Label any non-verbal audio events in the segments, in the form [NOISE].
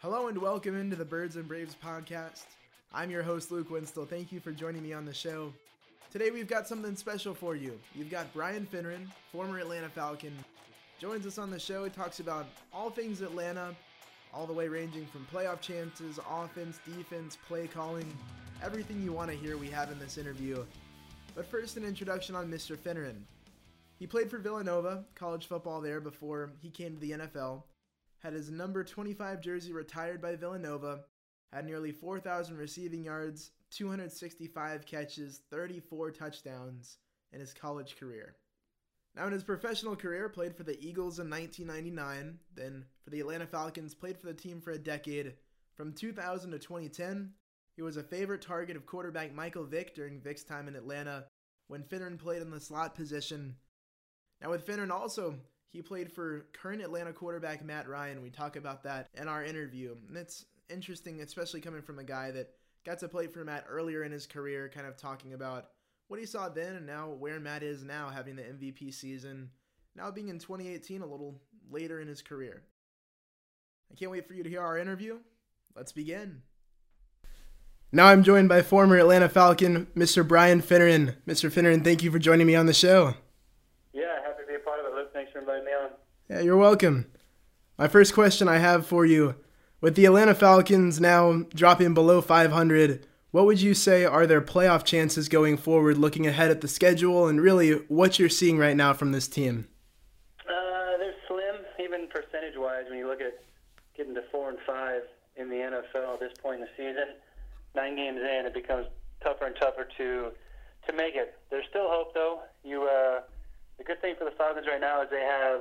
Hello and welcome into the Birds and Braves podcast. I'm your host, Luke Winstel. Thank you for joining me on the show. Today we've got something special for you. You've got Brian Finneran, former Atlanta Falcon, joins us on the show. He talks about all things Atlanta, all the way ranging from playoff chances, offense, defense, play calling, everything you want to hear we have in this interview. But first, an introduction on Mr. Finneran. He played for Villanova, college football there before he came to the NFL, had his number 25 jersey retired by Villanova, had nearly 4,000 receiving yards, 265 catches, 34 touchdowns in his college career. Now, in his professional career, played for the Eagles in 1999, then for the Atlanta Falcons, played for the team for a decade. From 2000 to 2010, he was a favorite target of quarterback Michael Vick during Vick's time in Atlanta when Finneran played in the slot position. Now, with Finneran also, he played for current Atlanta quarterback Matt Ryan. We talk about that in our interview. And it's interesting, especially coming from a guy that got to play for Matt earlier in his career, kind of talking about what he saw then and now where Matt is now, having the MVP season, now being in 2018 a little later in his career. I can't wait for you to hear our interview. Let's begin. Now I'm joined by former Atlanta Falcon, Mr. Brian Finneran. Mr. Finneran, thank you for joining me on the show. Yeah, happy to be a part of it, Luke. Thanks for inviting me on. Yeah, you're welcome. My first question I have for you with the Atlanta Falcons now dropping below 500, what would you say are their playoff chances going forward, looking ahead at the schedule and really what you're seeing right now from this team? Uh, they're slim, even percentage wise, when you look at getting to 4 and 5 in the NFL at this point in the season nine games in, it becomes tougher and tougher to to make it. There's still hope, though. You, uh, the good thing for the Falcons right now is they have,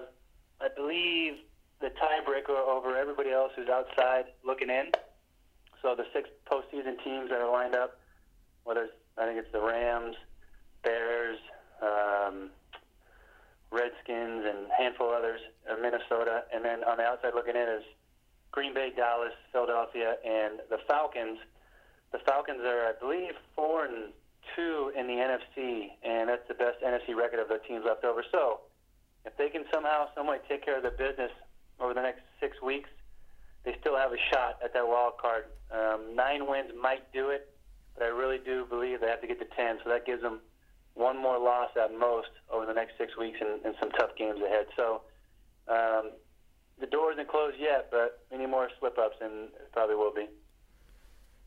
I believe, the tiebreaker over everybody else who's outside looking in. So the six postseason teams that are lined up, whether it's, I think it's the Rams, Bears, um, Redskins, and a handful of others, uh, Minnesota, and then on the outside looking in is Green Bay, Dallas, Philadelphia, and the Falcons – the Falcons are, I believe, four and two in the NFC, and that's the best NFC record of the teams left over. So, if they can somehow, someway take care of their business over the next six weeks, they still have a shot at that wild card. Um, nine wins might do it, but I really do believe they have to get to ten. So that gives them one more loss at most over the next six weeks and, and some tough games ahead. So um, the door isn't closed yet, but any more slip ups, and it probably will be.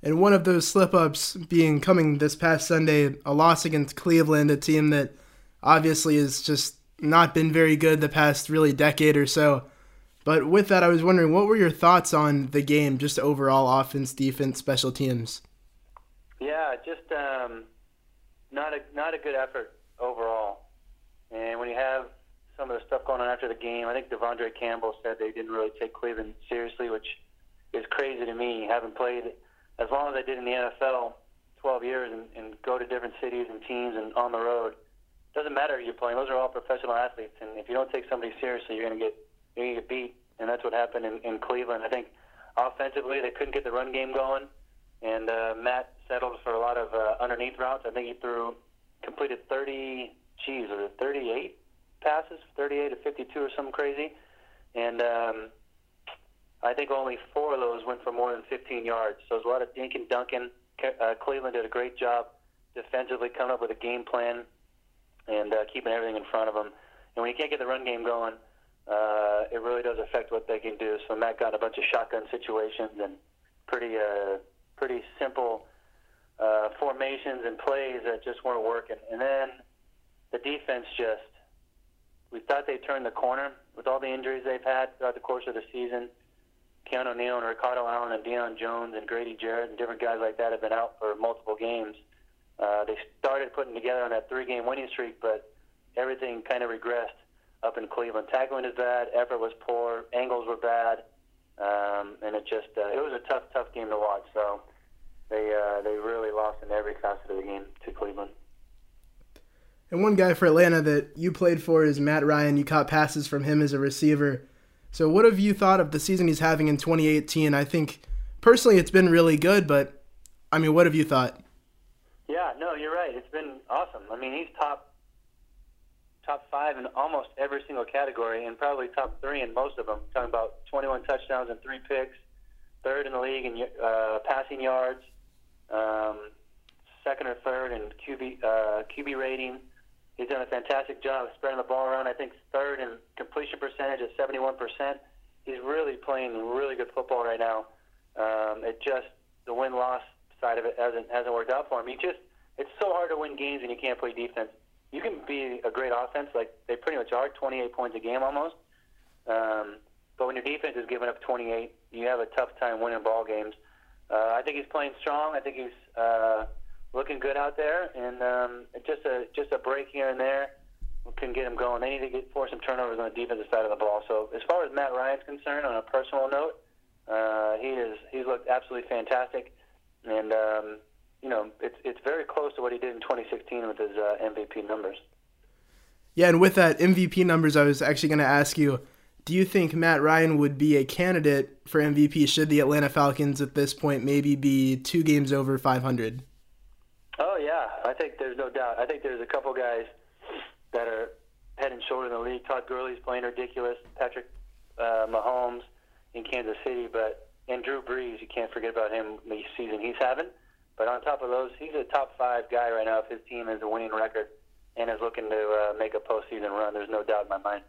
And one of those slip ups being coming this past Sunday, a loss against Cleveland, a team that obviously has just not been very good the past really decade or so. But with that, I was wondering, what were your thoughts on the game, just overall offense, defense, special teams? Yeah, just um, not a not a good effort overall. And when you have some of the stuff going on after the game, I think De'Vondre Campbell said they didn't really take Cleveland seriously, which is crazy to me. Having played as long as I did in the NFL, 12 years, and, and go to different cities and teams and on the road, doesn't matter who you're playing. Those are all professional athletes, and if you don't take somebody seriously, you're gonna get you're gonna get beat, and that's what happened in, in Cleveland. I think offensively they couldn't get the run game going, and uh, Matt settled for a lot of uh, underneath routes. I think he threw completed 30, geez, was it 38 passes, 38 to 52 or something crazy, and um, I think only four of those went for more than 15 yards. So was a lot of dink and dunking. Uh, Cleveland did a great job defensively coming up with a game plan and uh, keeping everything in front of them. And when you can't get the run game going, uh, it really does affect what they can do. So Matt got a bunch of shotgun situations and pretty uh, pretty simple uh, formations and plays that just weren't working. And then the defense just we thought they turned the corner with all the injuries they've had throughout the course of the season. Keanu Neal and Ricardo Allen and Deion Jones and Grady Jarrett and different guys like that have been out for multiple games. Uh, they started putting together on that three-game winning streak, but everything kind of regressed up in Cleveland. Tackling is bad, effort was poor, angles were bad, um, and it just uh, it was a tough, tough game to watch. So they uh, they really lost in every facet of the game to Cleveland. And one guy for Atlanta that you played for is Matt Ryan. You caught passes from him as a receiver. So, what have you thought of the season he's having in 2018? I think personally it's been really good, but I mean, what have you thought? Yeah, no, you're right. It's been awesome. I mean, he's top top five in almost every single category, and probably top three in most of them. Talking about 21 touchdowns and three picks, third in the league in uh, passing yards, um, second or third in QB uh, QB rating. He's done a fantastic job of spreading the ball around. I think third in completion percentage at 71%. He's really playing really good football right now. Um, it just the win loss side of it hasn't hasn't worked out for him. He just it's so hard to win games when you can't play defense. You can be a great offense like they pretty much are, 28 points a game almost. Um, but when your defense is giving up 28, you have a tough time winning ball games. Uh, I think he's playing strong. I think he's uh, looking good out there, and um, just a just a break here and there can get him going. They need to get force some turnovers on the defensive side of the ball. So as far as Matt Ryan's concerned, on a personal note, uh, he is he's looked absolutely fantastic, and um, you know it's it's very close to what he did in 2016 with his uh, MVP numbers. Yeah, and with that MVP numbers, I was actually going to ask you. Do you think Matt Ryan would be a candidate for MVP should the Atlanta Falcons at this point maybe be two games over 500? Think there's no doubt. I think there's a couple guys that are head and shoulder in the league. Todd Gurley's playing ridiculous. Patrick uh, Mahomes in Kansas City, but and Drew Brees, you can't forget about him the season he's having. But on top of those, he's a top five guy right now if his team has a winning record and is looking to uh, make a postseason run. There's no doubt in my mind.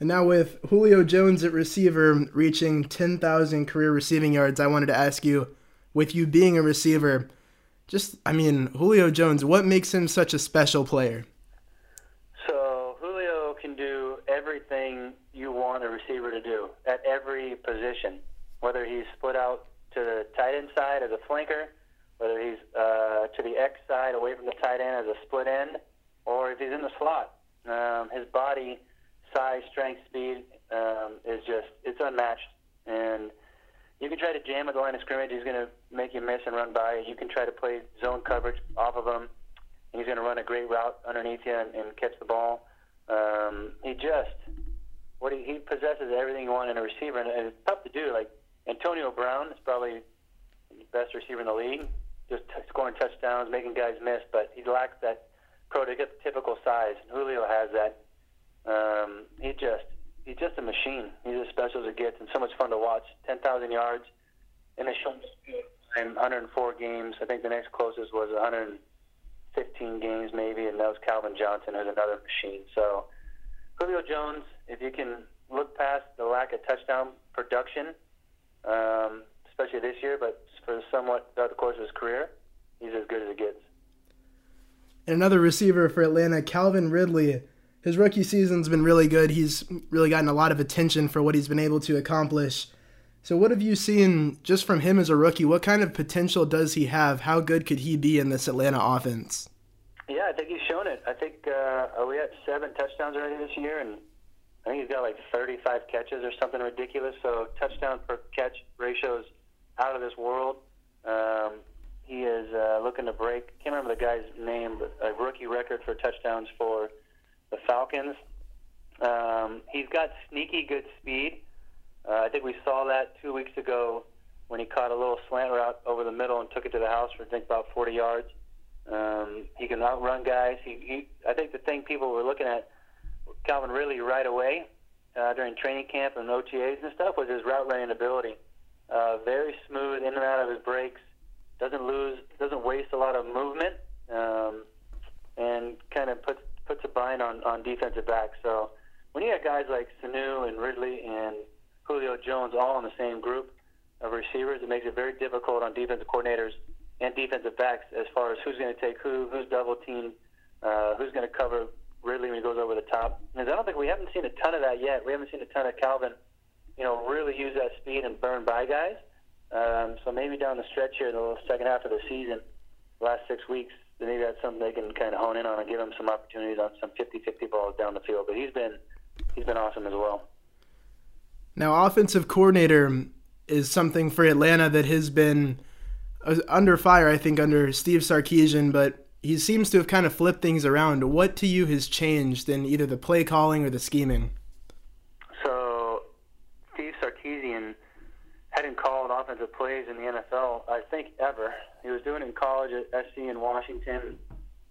And now with Julio Jones at receiver reaching 10,000 career receiving yards, I wanted to ask you, with you being a receiver, just, I mean, Julio Jones, what makes him such a special player? So, Julio can do everything you want a receiver to do at every position, whether he's split out to the tight end side as a flanker, whether he's uh, to the X side away from the tight end as a split end, or if he's in the slot. Um, his body, size, strength, speed um, is just, it's unmatched. And you can try to jam at the line of scrimmage. He's going to make you miss and run by. You can try to play zone coverage off of him. He's going to run a great route underneath you and, and catch the ball. Um, he just what he, he possesses everything you want in a receiver, and it's tough to do. Like Antonio Brown is probably the best receiver in the league, just t- scoring touchdowns, making guys miss, but he lacks that prototypical size. Julio has that. Um, he just he's just a machine. He's as special as it gets, and so much fun to watch. Ten thousand yards in a short time, 104 games. I think the next closest was 115 games, maybe, and that was Calvin Johnson, who's another machine. So Julio Jones, if you can look past the lack of touchdown production, um, especially this year, but for somewhat throughout the course of his career, he's as good as it gets. And another receiver for Atlanta, Calvin Ridley his rookie season's been really good. He's really gotten a lot of attention for what he's been able to accomplish. So, what have you seen just from him as a rookie? What kind of potential does he have? How good could he be in this Atlanta offense? Yeah, I think he's shown it. I think uh, are we at seven touchdowns already this year, and I think he's got like 35 catches or something ridiculous. So touchdown per catch ratio is out of this world. Um, he is uh, looking to break. Can't remember the guy's name, but a rookie record for touchdowns for Falcons. Um, he's got sneaky good speed. Uh, I think we saw that two weeks ago when he caught a little slant route over the middle and took it to the house for I think about 40 yards. Um, he can outrun guys. He, he, I think the thing people were looking at Calvin really right away uh, during training camp and OTAs and stuff was his route running ability. Uh, very smooth in and out of his breaks. Doesn't lose. Doesn't waste a lot of movement. Um, and kind of puts puts a bind on, on defensive backs. So when you have guys like Sanu and Ridley and Julio Jones all in the same group of receivers, it makes it very difficult on defensive coordinators and defensive backs as far as who's going to take who, who's double team, uh, who's going to cover Ridley when he goes over the top. Because I don't think we haven't seen a ton of that yet. We haven't seen a ton of Calvin, you know, really use that speed and burn by guys. Um, so maybe down the stretch here, the second half of the season, last six weeks, then maybe that's something they can kind of hone in on and give him some opportunities on some 50-50 balls down the field. But he's been he's been awesome as well. Now, offensive coordinator is something for Atlanta that has been uh, under fire, I think, under Steve Sarkisian, but he seems to have kind of flipped things around. What to you has changed in either the play calling or the scheming? So, Steve Sarkisian hadn't called offensive plays in the NFL, I think, ever. He was doing it in college at SC in Washington,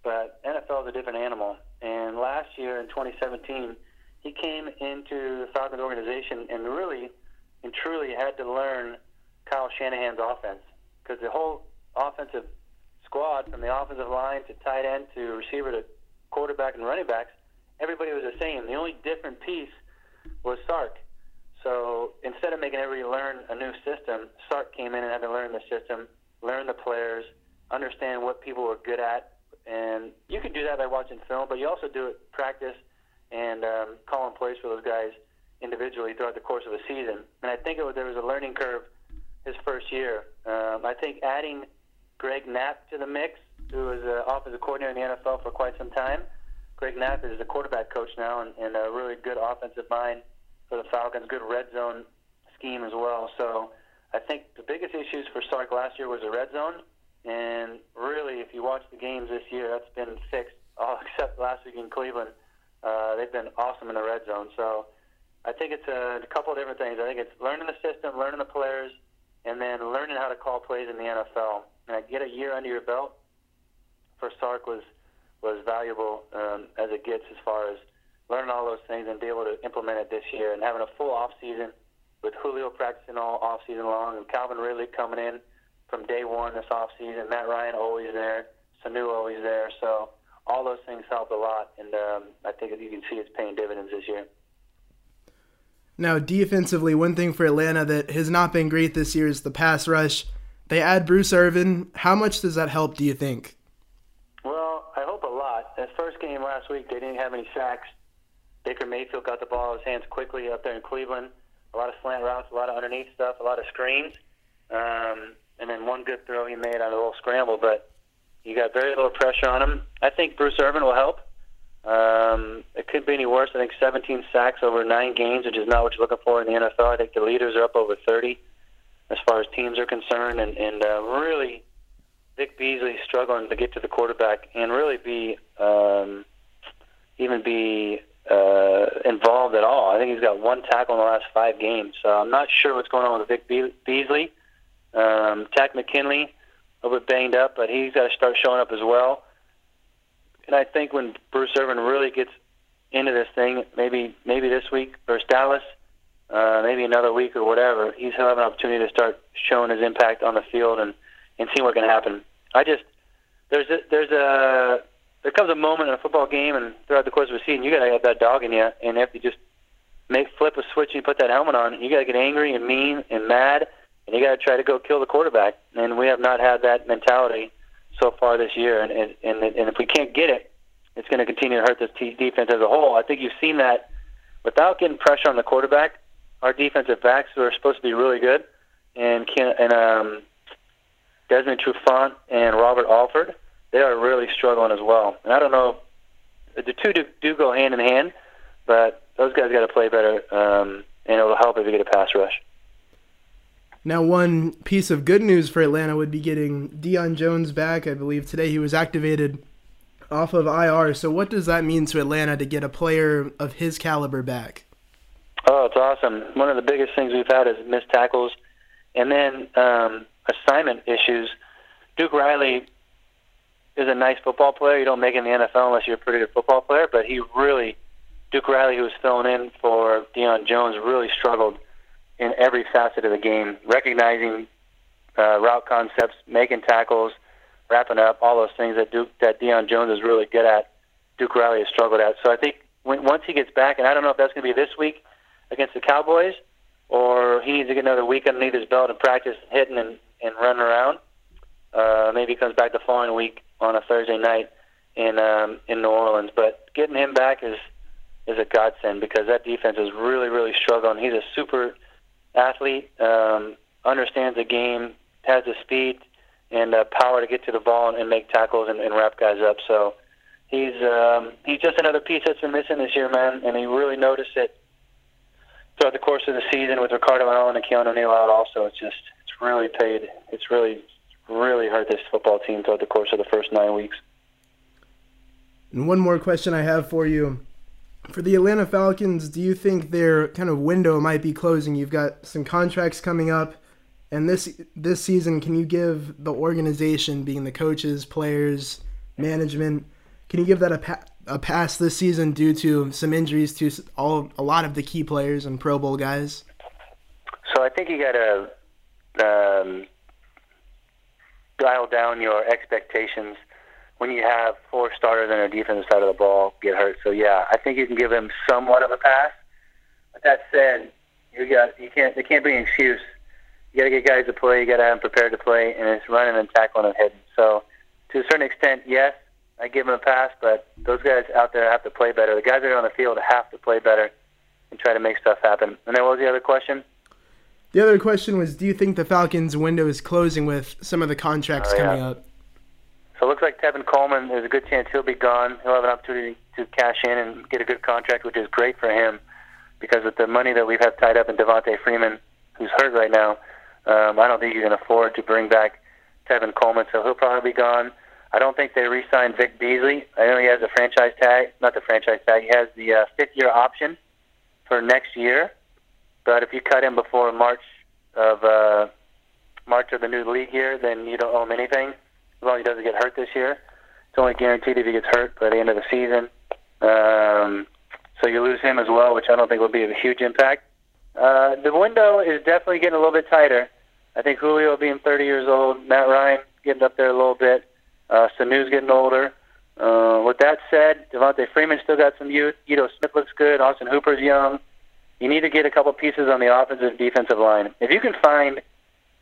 but NFL is a different animal. And last year in 2017, he came into the Falcons organization and really, and truly had to learn Kyle Shanahan's offense because the whole offensive squad, from the offensive line to tight end to receiver to quarterback and running backs, everybody was the same. The only different piece was Sark. So instead of making everybody learn a new system, Sark came in and had to learn the system, learn the players, understand what people were good at, and you can do that by watching film, but you also do it practice and um, calling plays for those guys individually throughout the course of a season. And I think it was, there was a learning curve his first year. Um, I think adding Greg Knapp to the mix, who was an offensive coordinator in the NFL for quite some time. Greg Knapp is a quarterback coach now and, and a really good offensive mind for the Falcons, good red zone scheme as well. So I think the biggest issues for Sark last year was the red zone. And really, if you watch the games this year, that's been fixed, all [LAUGHS] except last week in Cleveland. Uh, they've been awesome in the red zone. So I think it's a, a couple of different things. I think it's learning the system, learning the players, and then learning how to call plays in the NFL. And get a year under your belt for Sark was was valuable um, as it gets as far as learning all those things and be able to implement it this year and having a full off season with Julio practicing all off season long and Calvin Ridley coming in from day one this off season. Matt Ryan always there, Sanu always there. So all those things helped a lot, and um, I think you can see it's paying dividends this year. Now, defensively, one thing for Atlanta that has not been great this year is the pass rush. They add Bruce Irvin. How much does that help, do you think? Well, I hope a lot. That first game last week, they didn't have any sacks. Baker Mayfield got the ball in his hands quickly up there in Cleveland. A lot of slant routes, a lot of underneath stuff, a lot of screens, um, and then one good throw he made on a little scramble. But you got very little pressure on him. I think Bruce Irvin will help. Um, it could be any worse. I think 17 sacks over nine games, which is not what you're looking for in the NFL. I think the leaders are up over 30 as far as teams are concerned, and, and uh, really, Vic Beasley struggling to get to the quarterback and really be um, even be uh, involved at all. I think he's got one tackle in the last five games, so I'm not sure what's going on with Vic Be- Beasley. Um, Takk McKinley, a little bit banged up, but he's got to start showing up as well. And I think when Bruce Irvin really gets into this thing, maybe maybe this week versus Dallas, uh, maybe another week or whatever, he's going to have an opportunity to start showing his impact on the field and and seeing what can happen. I just there's a, there's a there comes a moment in a football game and throughout the course of a season, you got to have that dog in you, and if you just make flip a switch and put that helmet on, you got to get angry and mean and mad, and you got to try to go kill the quarterback. And we have not had that mentality so far this year, and and and, if we can't get it, it's going to continue to hurt this defense as a whole. I think you've seen that without getting pressure on the quarterback. Our defensive backs who are supposed to be really good, and can and um, Desmond Trufant and Robert Alford, they are really struggling as well. And I don't know, the two do, do go hand in hand, but those guys got to play better, um, and it'll help if you get a pass rush. Now, one piece of good news for Atlanta would be getting Deion Jones back. I believe today he was activated off of IR. So, what does that mean to Atlanta to get a player of his caliber back? Oh, it's awesome. One of the biggest things we've had is missed tackles, and then um, assignment issues. Duke Riley is a nice football player. You don't make it in the NFL unless you're a pretty good football player, but he really, Duke Riley, who was filling in for Deion Jones, really struggled in every facet of the game, recognizing uh, route concepts, making tackles, wrapping up, all those things that Duke that Deion Jones is really good at. Duke Riley has struggled at. So I think when, once he gets back, and I don't know if that's going to be this week against the Cowboys, or he needs to get another week underneath his belt and practice hitting and, and running around. Uh, maybe he comes back the following week on a Thursday night in um, in New Orleans. But getting him back is is a godsend because that defense is really really struggling. He's a super athlete, um, understands the game, has the speed and uh, power to get to the ball and, and make tackles and, and wrap guys up. So he's um, he's just another piece that's been missing this year, man. And he really noticed it throughout the course of the season with Ricardo Allen and Keanu Neal out. Also, it's just it's really paid. It's really really hurt this football team throughout the course of the first nine weeks. And one more question I have for you. For the Atlanta Falcons, do you think their kind of window might be closing? You've got some contracts coming up, and this this season, can you give the organization, being the coaches, players, management, can you give that a, pa- a pass this season due to some injuries to all a lot of the key players and Pro Bowl guys? So I think you got to um, dial down your expectations when you have four starters on your defensive side of the ball get hurt. So yeah, I think you can give them somewhat of a pass. But that said, you got you can't they can't be an excuse. You got to get guys to play. You got to have them prepared to play, and it's running and tackling and hitting. So to a certain extent, yes, I give them a pass. But those guys out there have to play better. The guys that are on the field have to play better and try to make stuff happen. And then what was the other question? The other question was, do you think the Falcons' window is closing with some of the contracts Oh, yeah. coming up? So it looks like Tevin Coleman, there's a good chance he'll be gone. He'll have an opportunity to cash in and get a good contract, which is great for him because with the money that we have had tied up in Devonta Freeman, who's hurt right now, um, I don't think you can afford to bring back Tevin Coleman, so he'll probably be gone. I don't think they re-signed Vic Beasley. I know he has a franchise tag, not the franchise tag. He has the uh, fifth-year option for next year. But if you cut him before March of uh, March of the new league year, then you don't owe him anything as long as he doesn't get hurt this year. It's only guaranteed if he gets hurt by the end of the season. Um, so you lose him as well, which I don't think will be a huge impact. Uh, the window is definitely getting a little bit tighter. I think Julio being 30 years old, Matt Ryan getting up there a little bit, uh, Sanu's getting older. Uh, with that said, Devonta Freeman still got some youth. Ito Smith looks good. Austin Hooper's young. You need to get a couple pieces on the offensive defensive line. If you can find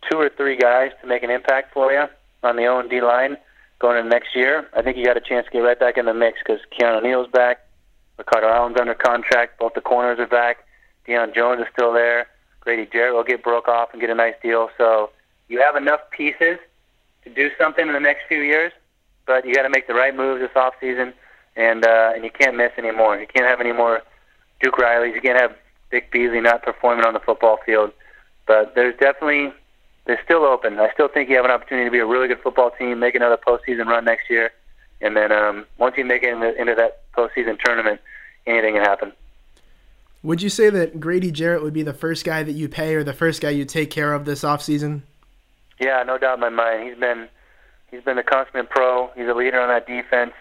two or three guys to make an impact for you on the O and D line going into next year, I think you got a chance to get right back in the mix because Keanu Neal's back, Ricardo Allen's under contract, both the corners are back, Deion Jones is still there, Grady Jarrett will get broke off and get a nice deal. So you have enough pieces to do something in the next few years, but you got to make the right moves this off season, and uh, and you can't miss anymore. You can't have any more Duke Rileys. You can't have Vic Beasley not performing on the football field. But there's definitely they're still open. I still think you have an opportunity to be a really good football team, make another postseason run next year, and then um, once you make it into, into that postseason tournament, anything can happen. Would you say that Grady Jarrett would be the first guy that you pay or the first guy you take care of this offseason? Yeah, no doubt in my mind. He's been he's been a consummate pro. He's a leader on that defense.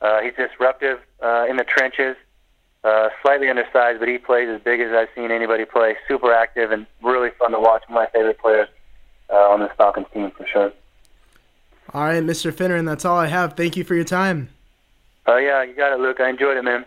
Uh, he's disruptive uh, in the trenches. Uh, slightly undersized, but he plays as big as I've seen anybody play. Super active and really fun to watch. One of my favorite players uh, on this Falcons team for sure. All right, Mr. Finneran, that's all I have. Thank you for your time. Oh yeah, you got it, Luke. I enjoyed it, man.